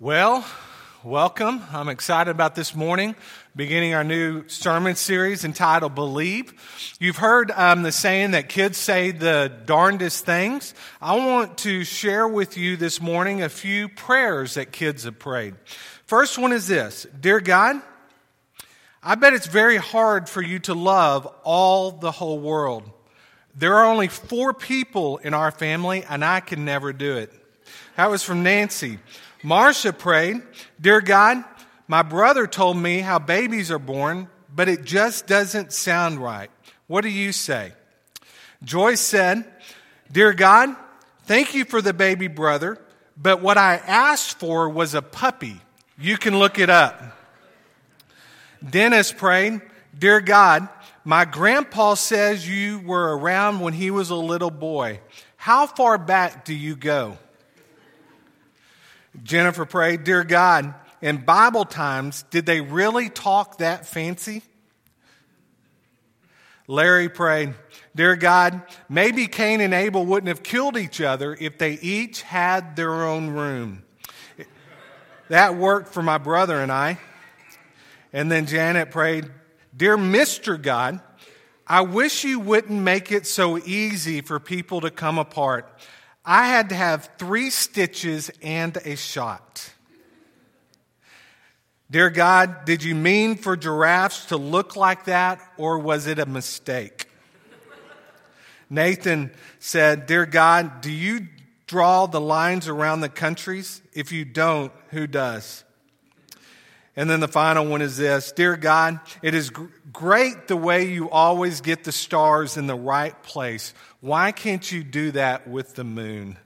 Well, welcome. I'm excited about this morning, beginning our new sermon series entitled Believe. You've heard um, the saying that kids say the darndest things. I want to share with you this morning a few prayers that kids have prayed. First one is this Dear God, I bet it's very hard for you to love all the whole world. There are only four people in our family, and I can never do it. That was from Nancy. Marcia prayed, Dear God, my brother told me how babies are born, but it just doesn't sound right. What do you say? Joyce said, Dear God, thank you for the baby brother, but what I asked for was a puppy. You can look it up. Dennis prayed, Dear God, my grandpa says you were around when he was a little boy. How far back do you go? Jennifer prayed, Dear God, in Bible times, did they really talk that fancy? Larry prayed, Dear God, maybe Cain and Abel wouldn't have killed each other if they each had their own room. That worked for my brother and I. And then Janet prayed, Dear Mr. God, I wish you wouldn't make it so easy for people to come apart. I had to have three stitches and a shot. Dear God, did you mean for giraffes to look like that, or was it a mistake? Nathan said, Dear God, do you draw the lines around the countries? If you don't, who does? And then the final one is this Dear God, it is great the way you always get the stars in the right place. Why can't you do that with the moon?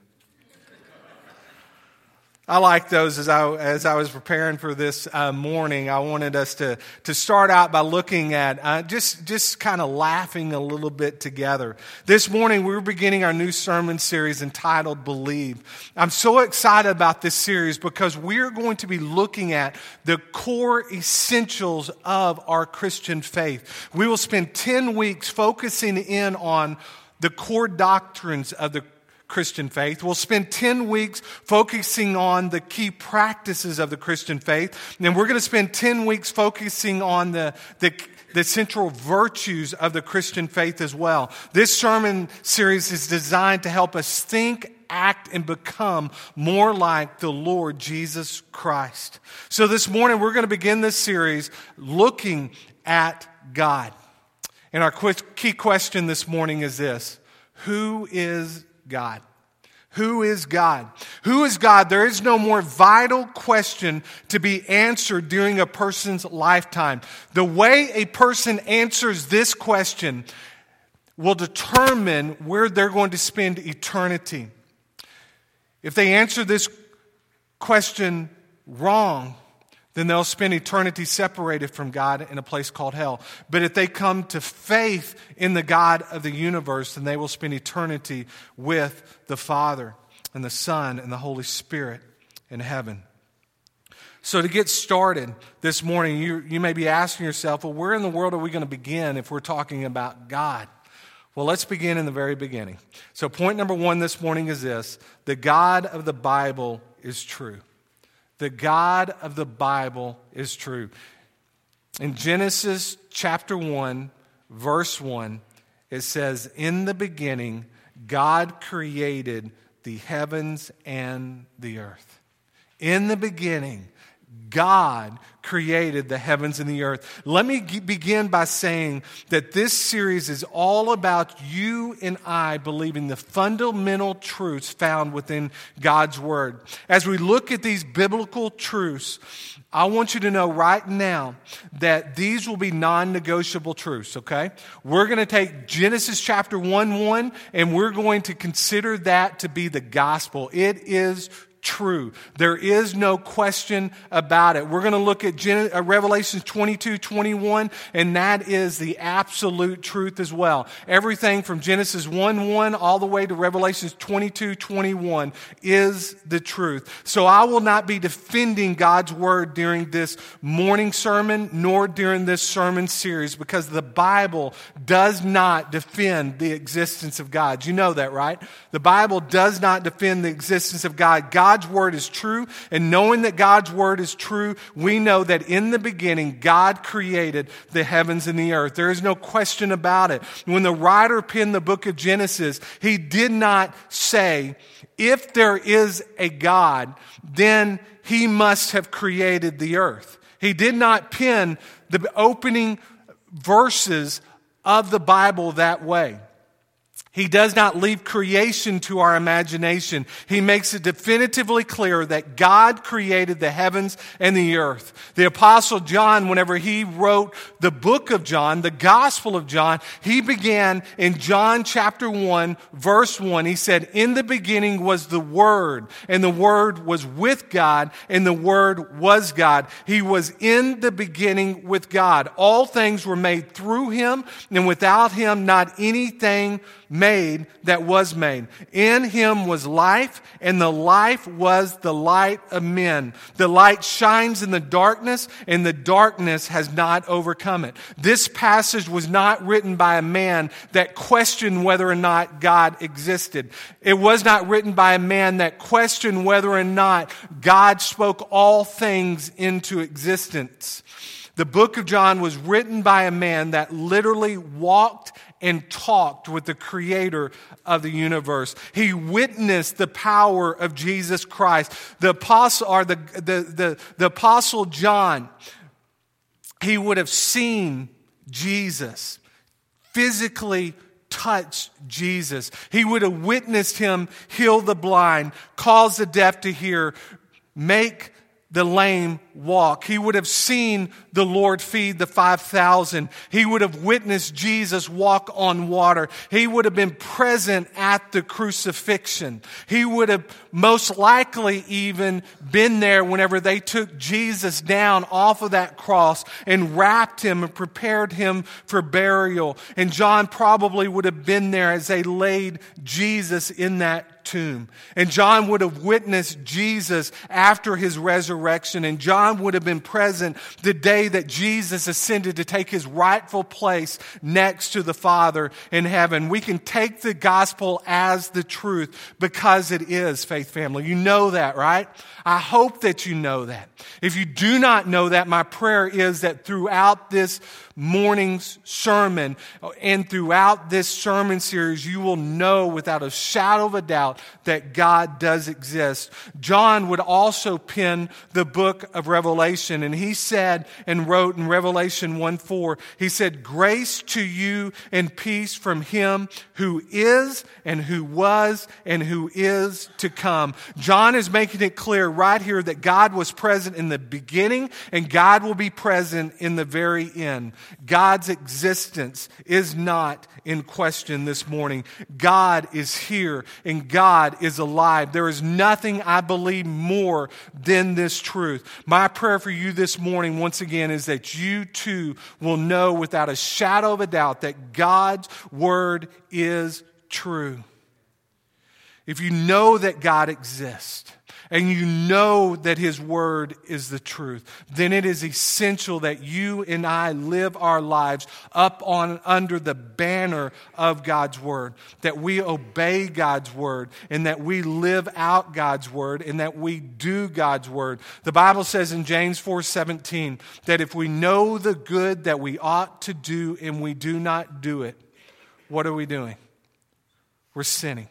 I like those as I, as I was preparing for this uh, morning. I wanted us to, to start out by looking at uh, just, just kind of laughing a little bit together. This morning, we're beginning our new sermon series entitled Believe. I'm so excited about this series because we're going to be looking at the core essentials of our Christian faith. We will spend 10 weeks focusing in on the core doctrines of the Christian faith. We'll spend 10 weeks focusing on the key practices of the Christian faith. And we're going to spend 10 weeks focusing on the, the, the central virtues of the Christian faith as well. This sermon series is designed to help us think, act, and become more like the Lord Jesus Christ. So this morning, we're going to begin this series looking at God. And our key question this morning is this Who is God. Who is God? Who is God? There is no more vital question to be answered during a person's lifetime. The way a person answers this question will determine where they're going to spend eternity. If they answer this question wrong, then they'll spend eternity separated from God in a place called hell. But if they come to faith in the God of the universe, then they will spend eternity with the Father and the Son and the Holy Spirit in heaven. So, to get started this morning, you, you may be asking yourself, well, where in the world are we going to begin if we're talking about God? Well, let's begin in the very beginning. So, point number one this morning is this the God of the Bible is true. The God of the Bible is true. In Genesis chapter 1, verse 1, it says, In the beginning, God created the heavens and the earth. In the beginning, God created the heavens and the earth. Let me begin by saying that this series is all about you and I believing the fundamental truths found within God's Word. As we look at these biblical truths, I want you to know right now that these will be non negotiable truths, okay? We're going to take Genesis chapter 1 1 and we're going to consider that to be the gospel. It is true. There is no question about it. We're going to look at Gen- uh, Revelation 22, 21, and that is the absolute truth as well. Everything from Genesis 1, 1 all the way to Revelation 22, 21 is the truth. So I will not be defending God's word during this morning sermon nor during this sermon series because the Bible does not defend the existence of God. You know that, right? The Bible does not defend the existence of God. God God's word is true, and knowing that God's word is true, we know that in the beginning, God created the heavens and the earth. There is no question about it. When the writer penned the book of Genesis, he did not say, if there is a God, then he must have created the earth. He did not pen the opening verses of the Bible that way. He does not leave creation to our imagination. He makes it definitively clear that God created the heavens and the earth. The apostle John, whenever he wrote the book of John, the gospel of John, he began in John chapter 1, verse 1. He said, In the beginning was the Word, and the Word was with God, and the Word was God. He was in the beginning with God. All things were made through him, and without him, not anything made that was made. In him was life, and the life was the light of men. The light shines in the darkness, and the darkness has not overcome it. This passage was not written by a man that questioned whether or not God existed. It was not written by a man that questioned whether or not God spoke all things into existence. The book of John was written by a man that literally walked and talked with the creator of the universe. He witnessed the power of Jesus Christ. The apostle, or the, the, the, the apostle John, he would have seen Jesus physically touch Jesus. He would have witnessed him heal the blind, cause the deaf to hear, make the lame walk. He would have seen the Lord feed the 5,000. He would have witnessed Jesus walk on water. He would have been present at the crucifixion. He would have most likely even been there whenever they took Jesus down off of that cross and wrapped him and prepared him for burial. And John probably would have been there as they laid Jesus in that tomb. And John would have witnessed Jesus after his resurrection. And John would have been present the day that Jesus ascended to take his rightful place next to the Father in heaven. We can take the gospel as the truth because it is, faith family. You know that, right? I hope that you know that. If you do not know that, my prayer is that throughout this morning's sermon and throughout this sermon series, you will know without a shadow of a doubt that God does exist. John would also pen the book of Revelation, and he said and wrote in Revelation 1 4, he said, Grace to you and peace from him who is and who was and who is to come. John is making it clear right here that God was present in the beginning and God will be present in the very end. God's existence is not in question this morning. God is here and God is alive. There is nothing I believe more than this truth. My prayer for you this morning, once again, is that you too will know without a shadow of a doubt that God's word is true. If you know that God exists, and you know that His Word is the truth, then it is essential that you and I live our lives up on under the banner of God's Word, that we obey God's Word, and that we live out God's Word, and that we do God's Word. The Bible says in James 4 17 that if we know the good that we ought to do and we do not do it, what are we doing? We're sinning.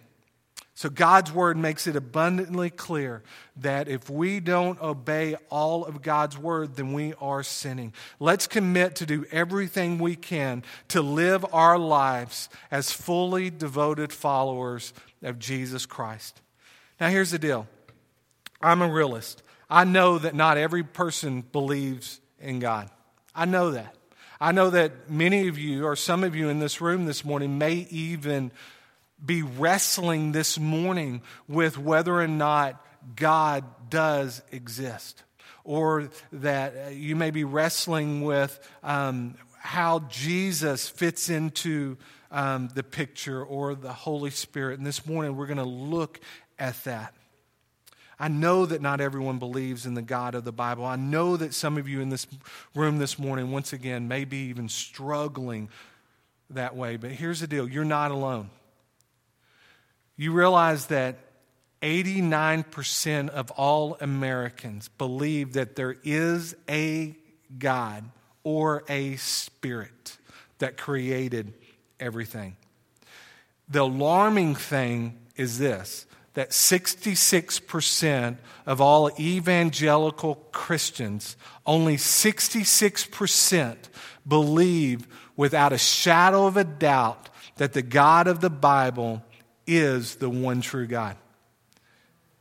So God's word makes it abundantly clear that if we don't obey all of God's word, then we are sinning. Let's commit to do everything we can to live our lives as fully devoted followers of Jesus Christ. Now, here's the deal I'm a realist. I know that not every person believes in God. I know that. I know that many of you, or some of you in this room this morning, may even be wrestling this morning with whether or not God does exist, or that you may be wrestling with um, how Jesus fits into um, the picture or the Holy Spirit. And this morning we're going to look at that. I know that not everyone believes in the God of the Bible. I know that some of you in this room this morning, once again, may be even struggling that way. But here's the deal you're not alone you realize that 89% of all Americans believe that there is a God or a spirit that created everything. The alarming thing is this that 66% of all evangelical Christians, only 66% believe without a shadow of a doubt that the God of the Bible is the one true God.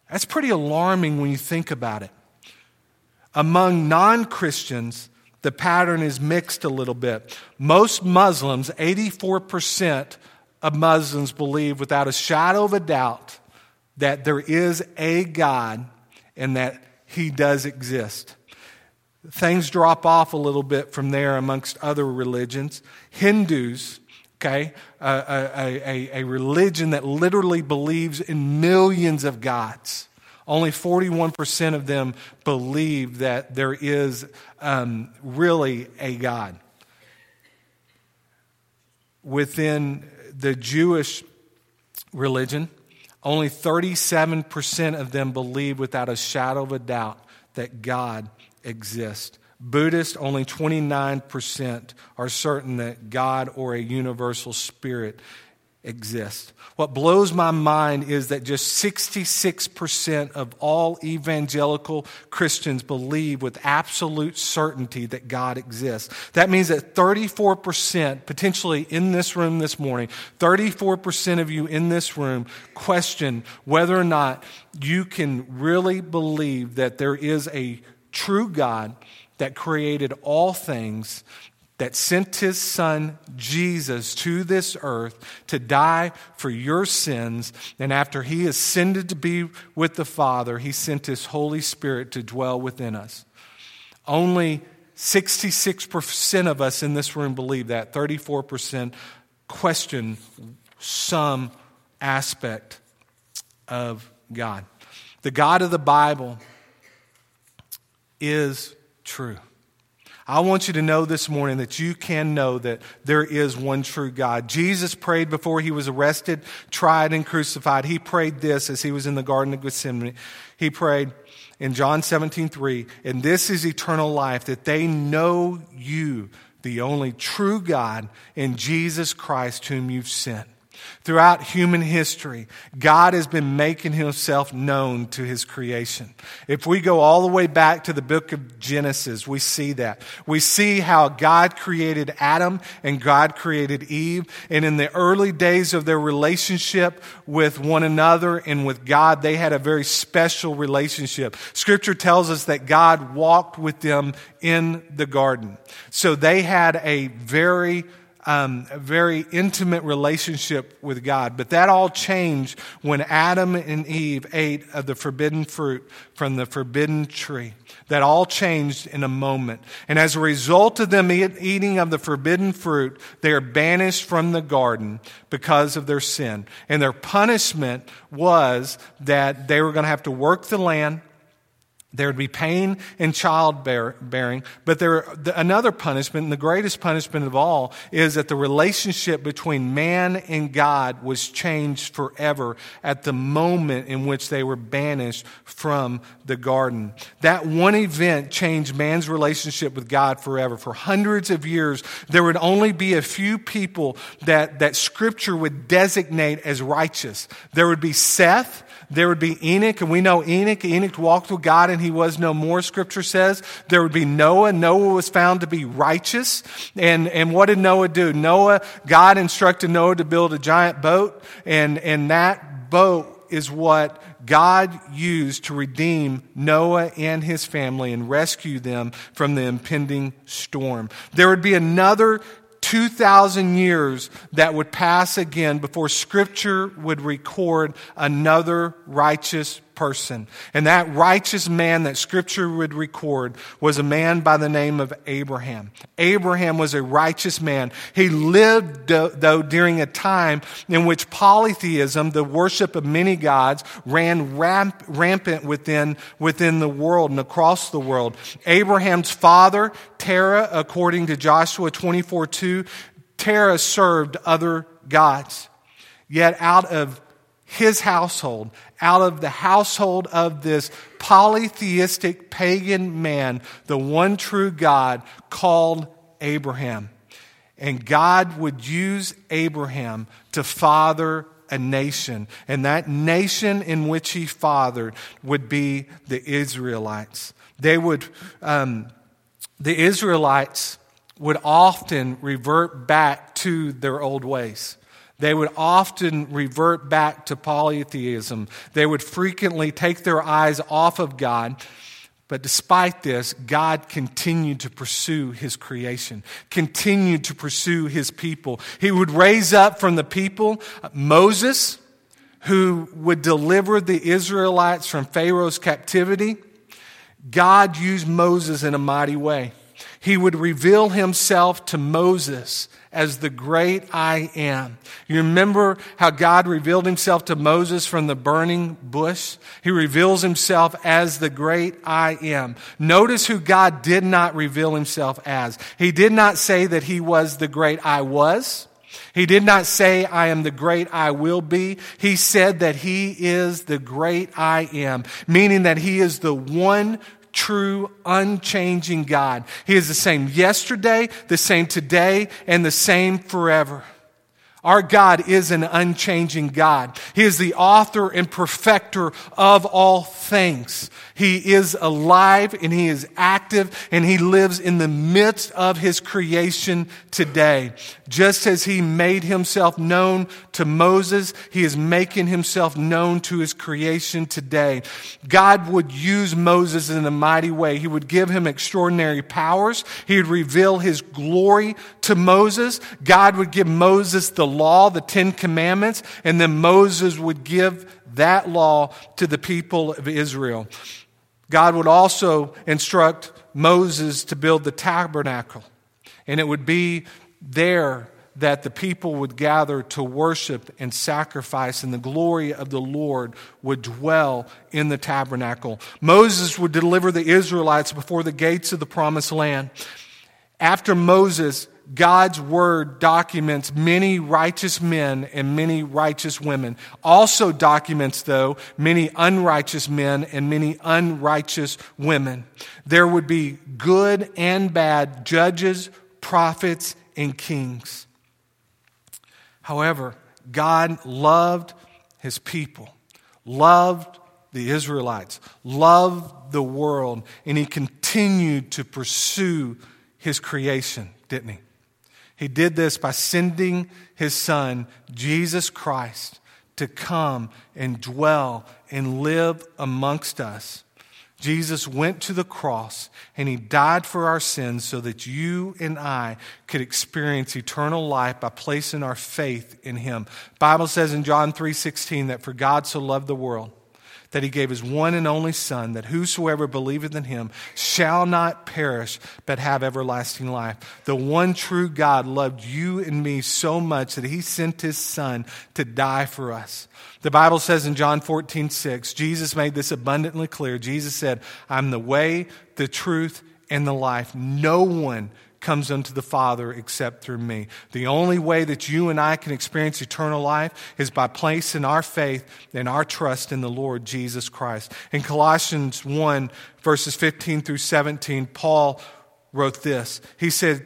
That's pretty alarming when you think about it. Among non Christians, the pattern is mixed a little bit. Most Muslims, 84% of Muslims, believe without a shadow of a doubt that there is a God and that he does exist. Things drop off a little bit from there amongst other religions. Hindus, okay, a, a, a, religion that literally believes in millions of gods. Only 41% of them believe that there is um, really a God. Within the Jewish religion, only 37% of them believe without a shadow of a doubt that God exists. Buddhists, only 29% are certain that God or a universal spirit exists. What blows my mind is that just 66% of all evangelical Christians believe with absolute certainty that God exists. That means that 34%, potentially in this room this morning, 34% of you in this room question whether or not you can really believe that there is a true God that created all things that sent his son Jesus to this earth to die for your sins. And after he ascended to be with the Father, he sent his Holy Spirit to dwell within us. Only 66% of us in this room believe that. 34% question some aspect of God. The God of the Bible is true. I want you to know this morning that you can know that there is one true God. Jesus prayed before he was arrested, tried, and crucified. He prayed this as he was in the Garden of Gethsemane. He prayed in John 17, 3, and this is eternal life, that they know you, the only true God, in Jesus Christ, whom you've sent. Throughout human history, God has been making himself known to his creation. If we go all the way back to the book of Genesis, we see that. We see how God created Adam and God created Eve. And in the early days of their relationship with one another and with God, they had a very special relationship. Scripture tells us that God walked with them in the garden. So they had a very um, a very intimate relationship with God. But that all changed when Adam and Eve ate of the forbidden fruit from the forbidden tree. That all changed in a moment. And as a result of them eating of the forbidden fruit, they are banished from the garden because of their sin. And their punishment was that they were going to have to work the land there would be pain in childbearing, but there another punishment, and the greatest punishment of all, is that the relationship between man and God was changed forever at the moment in which they were banished from the garden. That one event changed man's relationship with God forever. For hundreds of years, there would only be a few people that, that Scripture would designate as righteous. There would be Seth there would be Enoch, and we know Enoch. Enoch walked with God and he was no more, scripture says. There would be Noah. Noah was found to be righteous. And, and what did Noah do? Noah, God instructed Noah to build a giant boat, and, and that boat is what God used to redeem Noah and his family and rescue them from the impending storm. There would be another 2,000 years that would pass again before Scripture would record another righteous person. And that righteous man that Scripture would record was a man by the name of Abraham. Abraham was a righteous man. He lived, though, during a time in which polytheism, the worship of many gods, ran ramp, rampant within, within the world and across the world. Abraham's father, Terah, according to Joshua 24 2, Terah served other gods. Yet out of his household out of the household of this polytheistic pagan man, the one true God called Abraham. And God would use Abraham to father a nation. And that nation in which he fathered would be the Israelites. They would, um, the Israelites would often revert back to their old ways. They would often revert back to polytheism. They would frequently take their eyes off of God. But despite this, God continued to pursue his creation, continued to pursue his people. He would raise up from the people uh, Moses, who would deliver the Israelites from Pharaoh's captivity. God used Moses in a mighty way. He would reveal himself to Moses as the great I am. You remember how God revealed himself to Moses from the burning bush? He reveals himself as the great I am. Notice who God did not reveal himself as. He did not say that he was the great I was. He did not say, I am the great I will be. He said that he is the great I am, meaning that he is the one true, unchanging God. He is the same yesterday, the same today, and the same forever. Our God is an unchanging God. He is the author and perfecter of all things. He is alive and he is active and he lives in the midst of his creation today. Just as he made himself known to Moses, he is making himself known to his creation today. God would use Moses in a mighty way. He would give him extraordinary powers. He would reveal his glory to Moses. God would give Moses the law, the Ten Commandments, and then Moses would give that law to the people of Israel. God would also instruct Moses to build the tabernacle. And it would be there that the people would gather to worship and sacrifice, and the glory of the Lord would dwell in the tabernacle. Moses would deliver the Israelites before the gates of the promised land. After Moses, God's word documents many righteous men and many righteous women. Also documents, though, many unrighteous men and many unrighteous women. There would be good and bad judges, prophets, and kings. However, God loved his people, loved the Israelites, loved the world, and he continued to pursue his creation, didn't he? He did this by sending his son, Jesus Christ, to come and dwell and live amongst us. Jesus went to the cross and he died for our sins so that you and I could experience eternal life by placing our faith in him. Bible says in John 3:16 that for God so loved the world that he gave his one and only Son, that whosoever believeth in him shall not perish, but have everlasting life. The one true God loved you and me so much that he sent his Son to die for us. The Bible says in John 14, 6, Jesus made this abundantly clear. Jesus said, I'm the way, the truth, and the life. No one comes unto the Father except through me. The only way that you and I can experience eternal life is by placing our faith and our trust in the Lord Jesus Christ. In Colossians 1, verses 15 through 17, Paul wrote this. He said,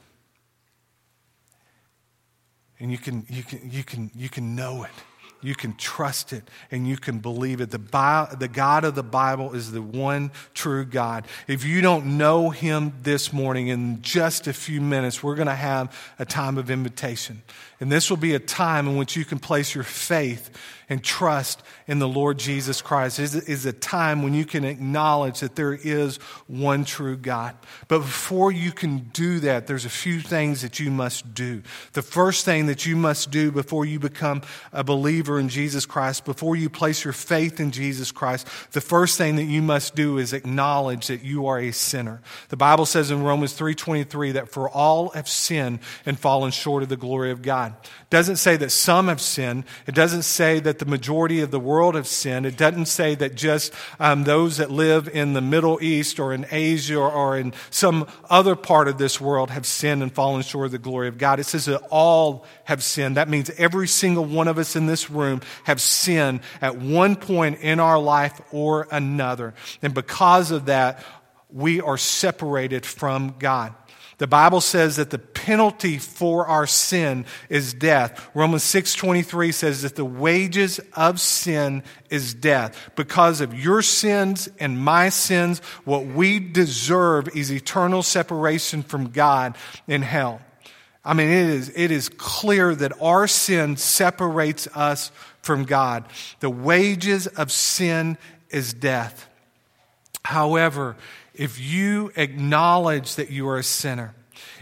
and you can, you can, you can, you can know it you can trust it, and you can believe it. The, the God of the Bible is the one true God. If you don't know Him this morning, in just a few minutes, we're going to have a time of invitation. And this will be a time in which you can place your faith and trust in the Lord Jesus Christ. It is a time when you can acknowledge that there is one true God. But before you can do that, there's a few things that you must do. The first thing that you must do before you become a believer in Jesus Christ, before you place your faith in Jesus Christ, the first thing that you must do is acknowledge that you are a sinner. The Bible says in Romans 3:23 that for all have sinned and fallen short of the glory of God. It doesn't say that some have sinned. It doesn't say that the majority of the world have sinned. It doesn't say that just um, those that live in the Middle East or in Asia or, or in some other part of this world have sinned and fallen short of the glory of God. It says that all have sinned. That means every single one of us in this room have sinned at one point in our life or another. And because of that, we are separated from God. The Bible says that the penalty for our sin is death. Romans 6:23 says that the wages of sin is death. Because of your sins and my sins, what we deserve is eternal separation from God in hell. I mean, it is, it is clear that our sin separates us from God. The wages of sin is death. However, if you acknowledge that you are a sinner,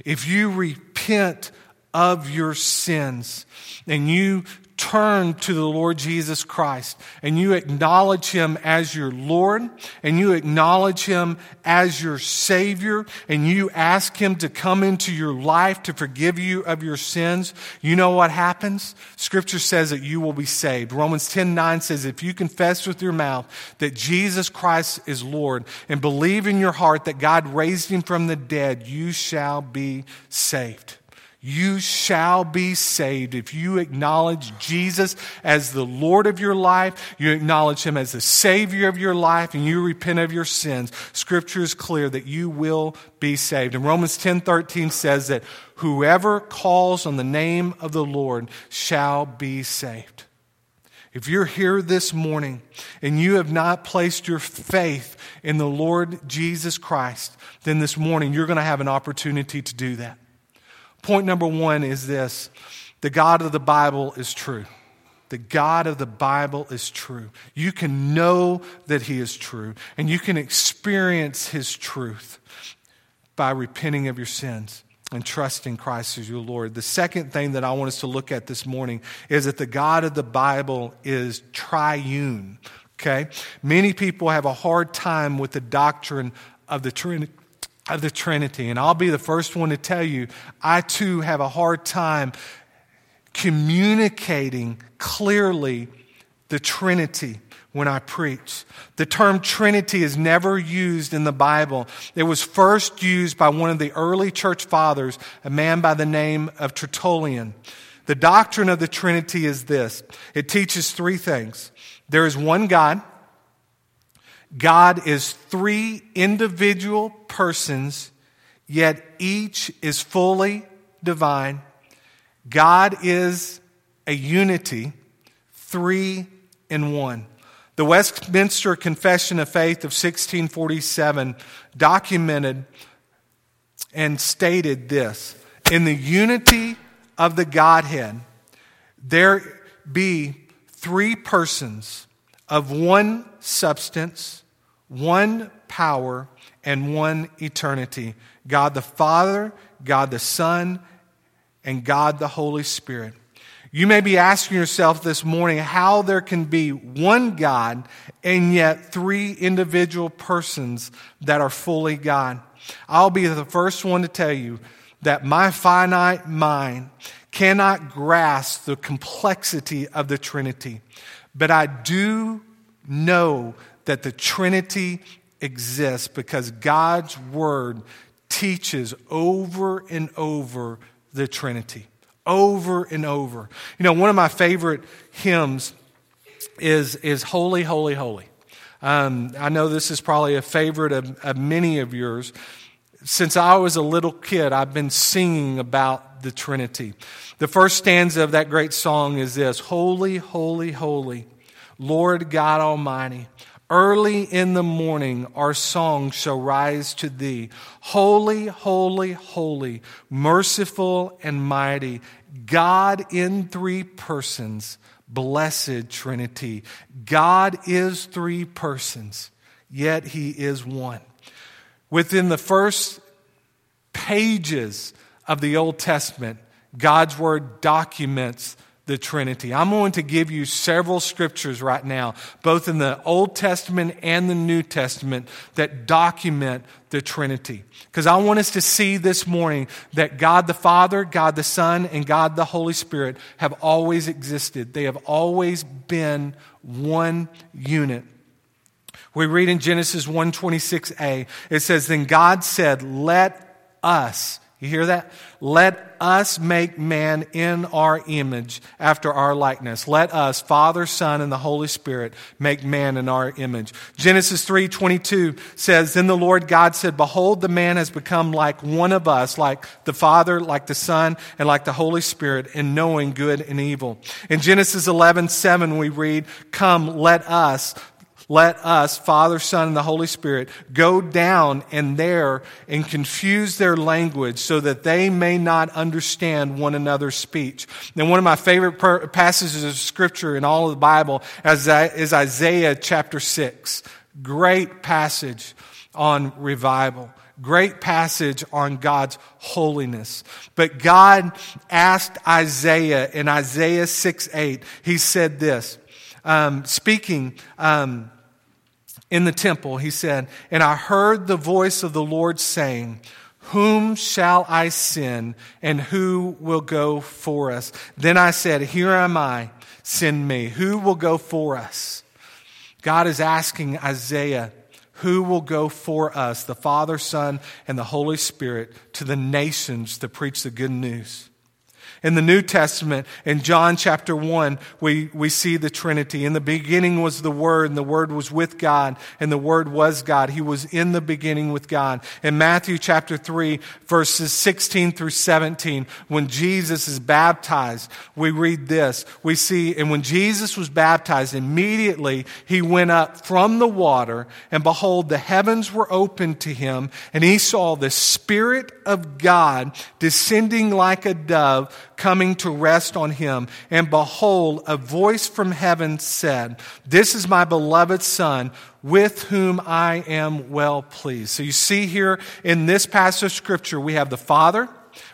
if you repent of your sins and you turn to the Lord Jesus Christ and you acknowledge Him as your Lord and you acknowledge Him as your Savior and you ask Him to come into your life to forgive you of your sins, you know what happens? Scripture says that you will be saved. Romans 10 9 says, If you confess with your mouth that Jesus Christ is Lord and believe in your heart that God raised Him from the dead, you shall be saved. You shall be saved if you acknowledge Jesus as the Lord of your life, you acknowledge Him as the Savior of your life, and you repent of your sins. Scripture is clear that you will be saved. And Romans 10 13 says that whoever calls on the name of the Lord shall be saved. If you're here this morning and you have not placed your faith in the Lord Jesus Christ, then this morning you're going to have an opportunity to do that. Point number one is this the God of the Bible is true. The God of the Bible is true. You can know that He is true, and you can experience His truth by repenting of your sins and trusting Christ as your Lord. The second thing that I want us to look at this morning is that the God of the Bible is triune. Okay? Many people have a hard time with the doctrine of the Trinity of the Trinity. And I'll be the first one to tell you, I too have a hard time communicating clearly the Trinity when I preach. The term Trinity is never used in the Bible. It was first used by one of the early church fathers, a man by the name of Tertullian. The doctrine of the Trinity is this it teaches three things there is one God. God is three individual persons, yet each is fully divine. God is a unity, three in one. The Westminster Confession of Faith of 1647 documented and stated this In the unity of the Godhead, there be three persons of one substance, one power, and one eternity God the Father, God the Son, and God the Holy Spirit. You may be asking yourself this morning how there can be one God and yet three individual persons that are fully God. I'll be the first one to tell you that my finite mind cannot grasp the complexity of the Trinity. But I do know that the Trinity exists because God's Word teaches over and over the Trinity. Over and over. You know, one of my favorite hymns is, is Holy, Holy, Holy. Um, I know this is probably a favorite of, of many of yours. since I was a little kid, I've been singing about the Trinity. The first stanza of that great song is this Holy, holy, holy, Lord God Almighty. Early in the morning, our song shall rise to thee. Holy, holy, holy, merciful and mighty, God in three persons, blessed Trinity. God is three persons, yet he is one. Within the first pages of the Old Testament, God's word documents the Trinity. I'm going to give you several scriptures right now, both in the Old Testament and the New Testament, that document the Trinity. Because I want us to see this morning that God the Father, God the Son, and God the Holy Spirit have always existed. They have always been one unit. We read in Genesis 1:26a, it says, Then God said, Let us you hear that? Let us make man in our image after our likeness. Let us, Father, Son, and the Holy Spirit, make man in our image. Genesis 3:22 says, Then the Lord God said, Behold, the man has become like one of us, like the Father, like the Son, and like the Holy Spirit, in knowing good and evil. In Genesis 11:7 we read, Come, let us, let us, Father, Son, and the Holy Spirit, go down and there and confuse their language so that they may not understand one another's speech. And one of my favorite passages of Scripture in all of the Bible is Isaiah chapter 6. Great passage on revival great passage on God's holiness. But God asked Isaiah in Isaiah 6 8, he said this, um, speaking um, in the temple, he said, And I heard the voice of the Lord saying, Whom shall I send, and who will go for us? Then I said, Here am I, send me. Who will go for us? God is asking Isaiah, Who will go for us, the Father, Son, and the Holy Spirit, to the nations to preach the good news? In the New Testament, in John chapter 1, we, we see the Trinity. In the beginning was the Word, and the Word was with God, and the Word was God. He was in the beginning with God. In Matthew chapter 3, verses 16 through 17, when Jesus is baptized, we read this. We see, and when Jesus was baptized, immediately he went up from the water, and behold, the heavens were opened to him, and he saw the Spirit of God descending like a dove coming to rest on him. And behold, a voice from heaven said, This is my beloved Son, with whom I am well pleased. So you see here in this passage of Scripture, we have the Father,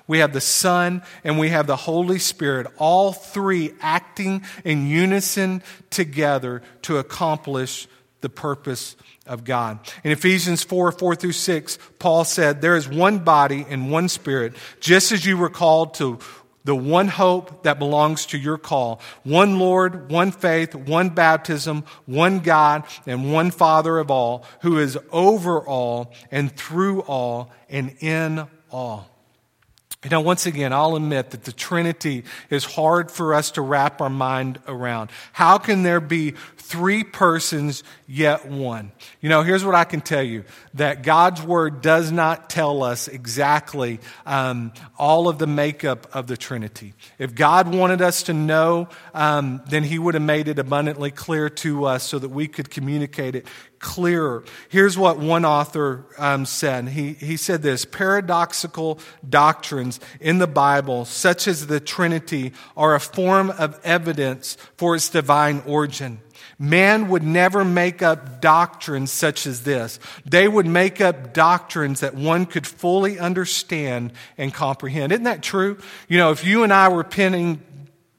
we have the Son, and we have the Holy Spirit, all three acting in unison together to accomplish the purpose of God. In Ephesians 4 4 through 6, Paul said, There is one body and one spirit, just as you were called to the one hope that belongs to your call. One Lord, one faith, one baptism, one God, and one Father of all, who is over all and through all and in all. You know, once again, I'll admit that the Trinity is hard for us to wrap our mind around. How can there be three persons yet one? You know, here's what I can tell you that God's Word does not tell us exactly um, all of the makeup of the Trinity. If God wanted us to know, um, then He would have made it abundantly clear to us so that we could communicate it clearer. Here's what one author um, said. He, he said this paradoxical doctrines in the Bible, such as the Trinity, are a form of evidence for its divine origin. Man would never make up doctrines such as this. They would make up doctrines that one could fully understand and comprehend. Isn't that true? You know, if you and I were penning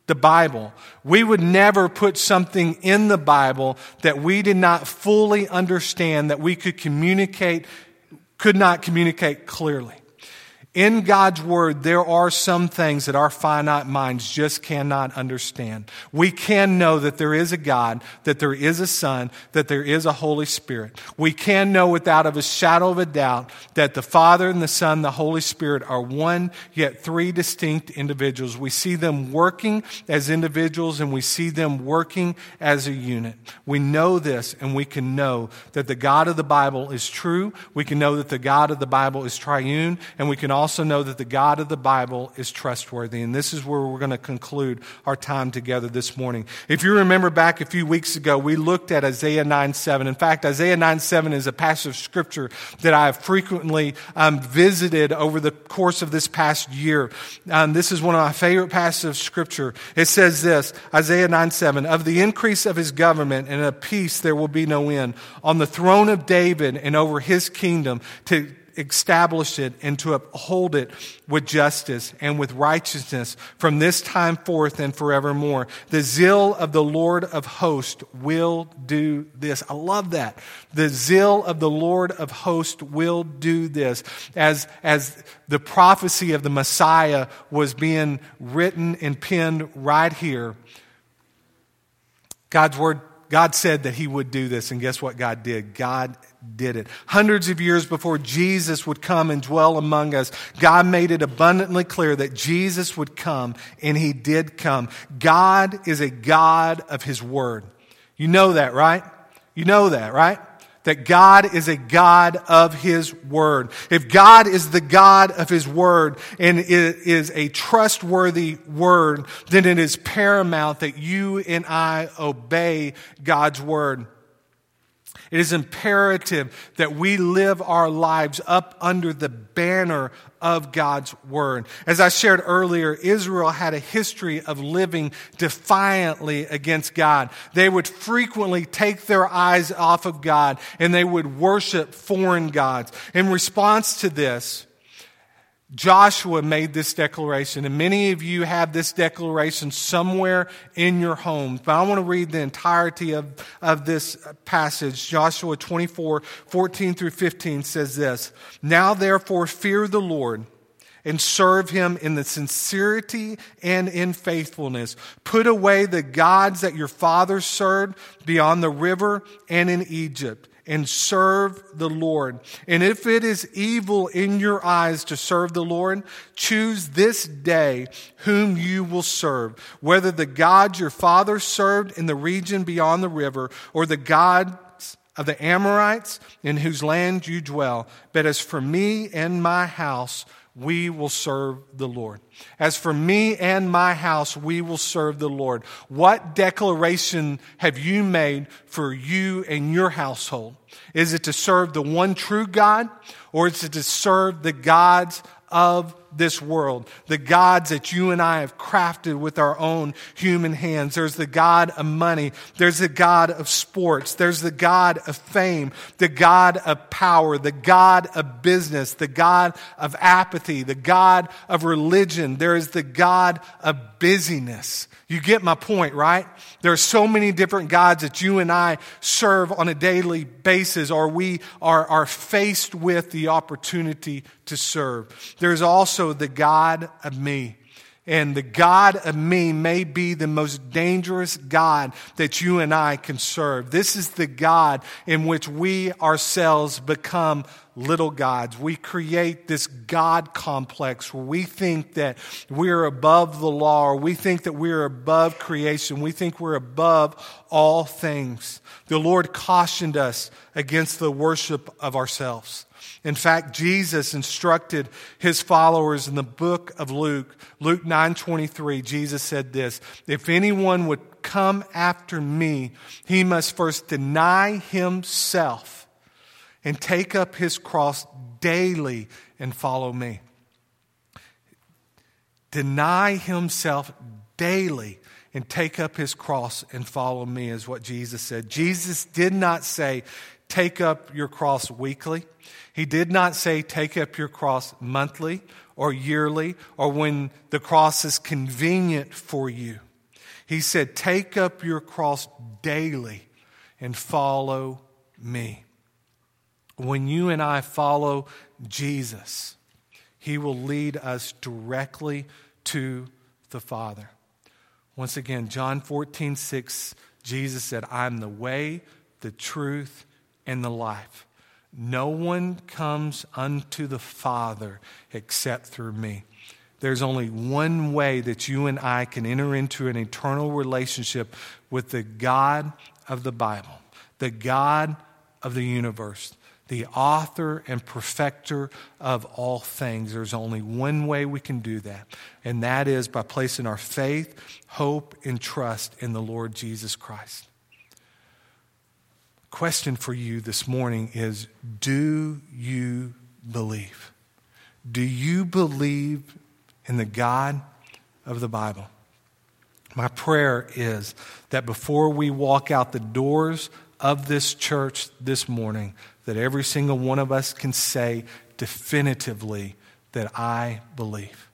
the Bible. We would never put something in the Bible that we did not fully understand, that we could communicate, could not communicate clearly. In God's Word, there are some things that our finite minds just cannot understand. We can know that there is a God, that there is a Son, that there is a Holy Spirit. We can know without a shadow of a doubt that the Father and the Son, the Holy Spirit are one, yet three distinct individuals. We see them working as individuals and we see them working as a unit. We know this and we can know that the God of the Bible is true. We can know that the God of the Bible is triune and we can also also know that the God of the Bible is trustworthy. And this is where we're going to conclude our time together this morning. If you remember back a few weeks ago, we looked at Isaiah 9 7. In fact, Isaiah 9 7 is a passage of scripture that I have frequently um, visited over the course of this past year. Um, this is one of my favorite passages of scripture. It says this Isaiah 9 7 Of the increase of his government and of peace there will be no end. On the throne of David and over his kingdom to establish it and to uphold it with justice and with righteousness from this time forth and forevermore. The zeal of the Lord of hosts will do this. I love that. The zeal of the Lord of hosts will do this. As, as the prophecy of the Messiah was being written and penned right here, God's word God said that he would do this, and guess what God did? God did it. Hundreds of years before Jesus would come and dwell among us, God made it abundantly clear that Jesus would come, and he did come. God is a God of his word. You know that, right? You know that, right? That God is a God of His Word. If God is the God of His Word and it is a trustworthy Word, then it is paramount that you and I obey God's Word. It is imperative that we live our lives up under the banner of God's word. As I shared earlier, Israel had a history of living defiantly against God. They would frequently take their eyes off of God and they would worship foreign gods. In response to this, Joshua made this declaration, and many of you have this declaration somewhere in your home. But I want to read the entirety of, of this passage. Joshua 24, 14 through 15 says this Now therefore fear the Lord and serve him in the sincerity and in faithfulness. Put away the gods that your fathers served beyond the river and in Egypt and serve the Lord. And if it is evil in your eyes to serve the Lord, choose this day whom you will serve, whether the God your father served in the region beyond the river or the gods of the Amorites in whose land you dwell. But as for me and my house, we will serve the Lord. As for me and my house, we will serve the Lord. What declaration have you made for you and your household? Is it to serve the one true God or is it to serve the gods of this world, the gods that you and I have crafted with our own human hands. There's the God of money. There's the God of sports. There's the God of fame, the God of power, the God of business, the God of apathy, the God of religion. There is the God of busyness. You get my point, right? There are so many different gods that you and I serve on a daily basis, or we are, are faced with the opportunity to serve. There's also the God of me. And the God of me may be the most dangerous God that you and I can serve. This is the God in which we ourselves become little gods. We create this God complex where we think that we're above the law or we think that we're above creation. We think we're above all things. The Lord cautioned us against the worship of ourselves. In fact, Jesus instructed his followers in the book of Luke, Luke 9:23, Jesus said this, if anyone would come after me, he must first deny himself and take up his cross daily and follow me. Deny himself daily and take up his cross and follow me is what Jesus said. Jesus did not say, take up your cross weekly. He did not say, take up your cross monthly or yearly or when the cross is convenient for you. He said, take up your cross daily and follow me. When you and I follow Jesus, He will lead us directly to the Father. Once again, John 14, 6, Jesus said, I'm the way, the truth, and the life. No one comes unto the Father except through me. There's only one way that you and I can enter into an eternal relationship with the God of the Bible, the God of the universe, the author and perfecter of all things. There's only one way we can do that, and that is by placing our faith, hope, and trust in the Lord Jesus Christ. Question for you this morning is Do you believe? Do you believe in the God of the Bible? My prayer is that before we walk out the doors of this church this morning, that every single one of us can say definitively that I believe.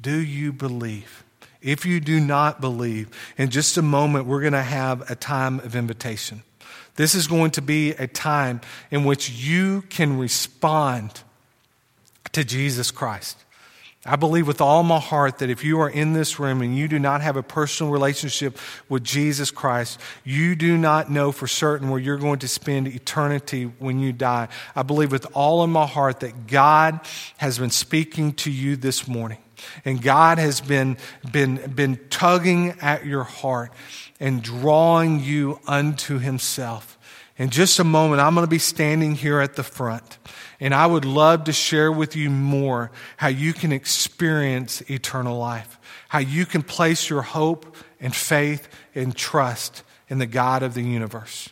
Do you believe? If you do not believe, in just a moment, we're going to have a time of invitation. This is going to be a time in which you can respond to Jesus Christ. I believe with all my heart that if you are in this room and you do not have a personal relationship with Jesus Christ, you do not know for certain where you're going to spend eternity when you die. I believe with all of my heart that God has been speaking to you this morning. And God has been, been, been tugging at your heart and drawing you unto Himself. In just a moment, I'm going to be standing here at the front. And I would love to share with you more how you can experience eternal life, how you can place your hope and faith and trust in the God of the universe.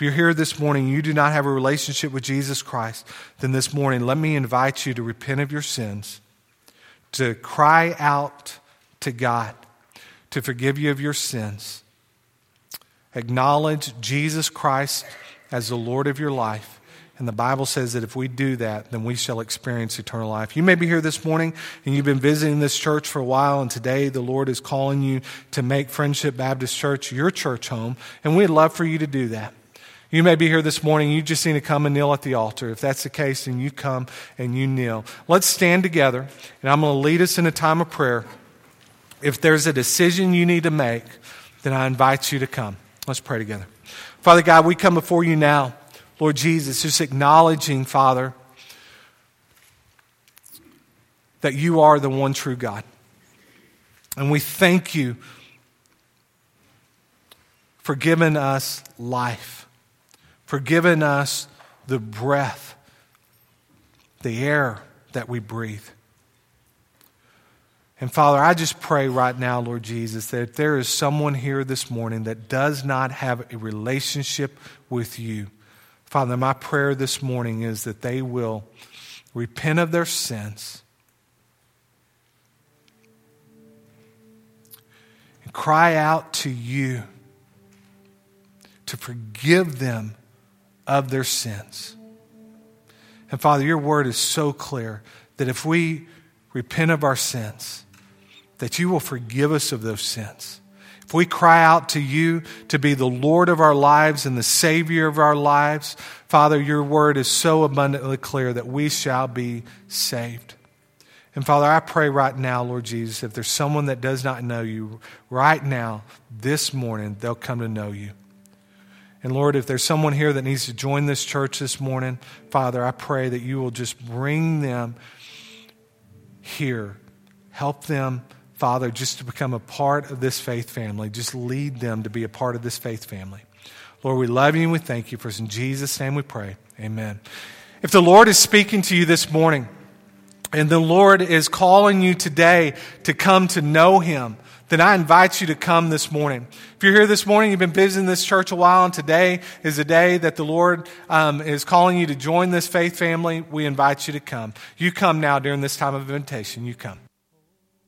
If you're here this morning, you do not have a relationship with Jesus Christ, then this morning, let me invite you to repent of your sins, to cry out to God to forgive you of your sins, acknowledge Jesus Christ as the Lord of your life and the Bible says that if we do that, then we shall experience eternal life. You may be here this morning and you've been visiting this church for a while, and today the Lord is calling you to make Friendship Baptist Church your church home, and we'd love for you to do that. You may be here this morning, you just need to come and kneel at the altar. If that's the case, then you come and you kneel. Let's stand together, and I'm going to lead us in a time of prayer. If there's a decision you need to make, then I invite you to come. Let's pray together. Father God, we come before you now. Lord Jesus, just acknowledging, Father, that you are the one true God. And we thank you for giving us life, for giving us the breath, the air that we breathe. And Father, I just pray right now, Lord Jesus, that if there is someone here this morning that does not have a relationship with you, Father, my prayer this morning is that they will repent of their sins and cry out to you to forgive them of their sins. And Father, your word is so clear that if we repent of our sins, that you will forgive us of those sins. If we cry out to you to be the Lord of our lives and the Savior of our lives, Father, your word is so abundantly clear that we shall be saved. And Father, I pray right now, Lord Jesus, if there's someone that does not know you, right now, this morning, they'll come to know you. And Lord, if there's someone here that needs to join this church this morning, Father, I pray that you will just bring them here. Help them Father, just to become a part of this faith family. Just lead them to be a part of this faith family. Lord, we love you and we thank you. For in Jesus' name we pray. Amen. If the Lord is speaking to you this morning, and the Lord is calling you today to come to know Him, then I invite you to come this morning. If you're here this morning, you've been visiting this church a while, and today is a day that the Lord um, is calling you to join this faith family, we invite you to come. You come now during this time of invitation. You come.